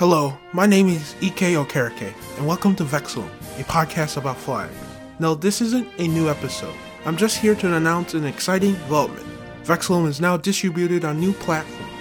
Hello, my name is Ike Okereke, and welcome to Vexel, a podcast about flags. Now, this isn't a new episode. I'm just here to announce an exciting development. Vexillum is now distributed on new platforms.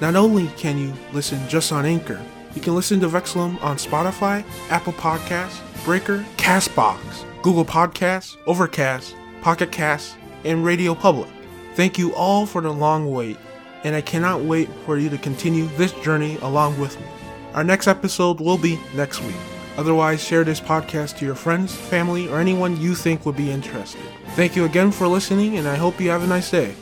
Not only can you listen just on Anchor, you can listen to Vexillum on Spotify, Apple Podcasts, Breaker, Castbox, Google Podcasts, Overcast, Pocket Casts, and Radio Public. Thank you all for the long wait, and I cannot wait for you to continue this journey along with me. Our next episode will be next week. Otherwise, share this podcast to your friends, family, or anyone you think would be interested. Thank you again for listening, and I hope you have a nice day.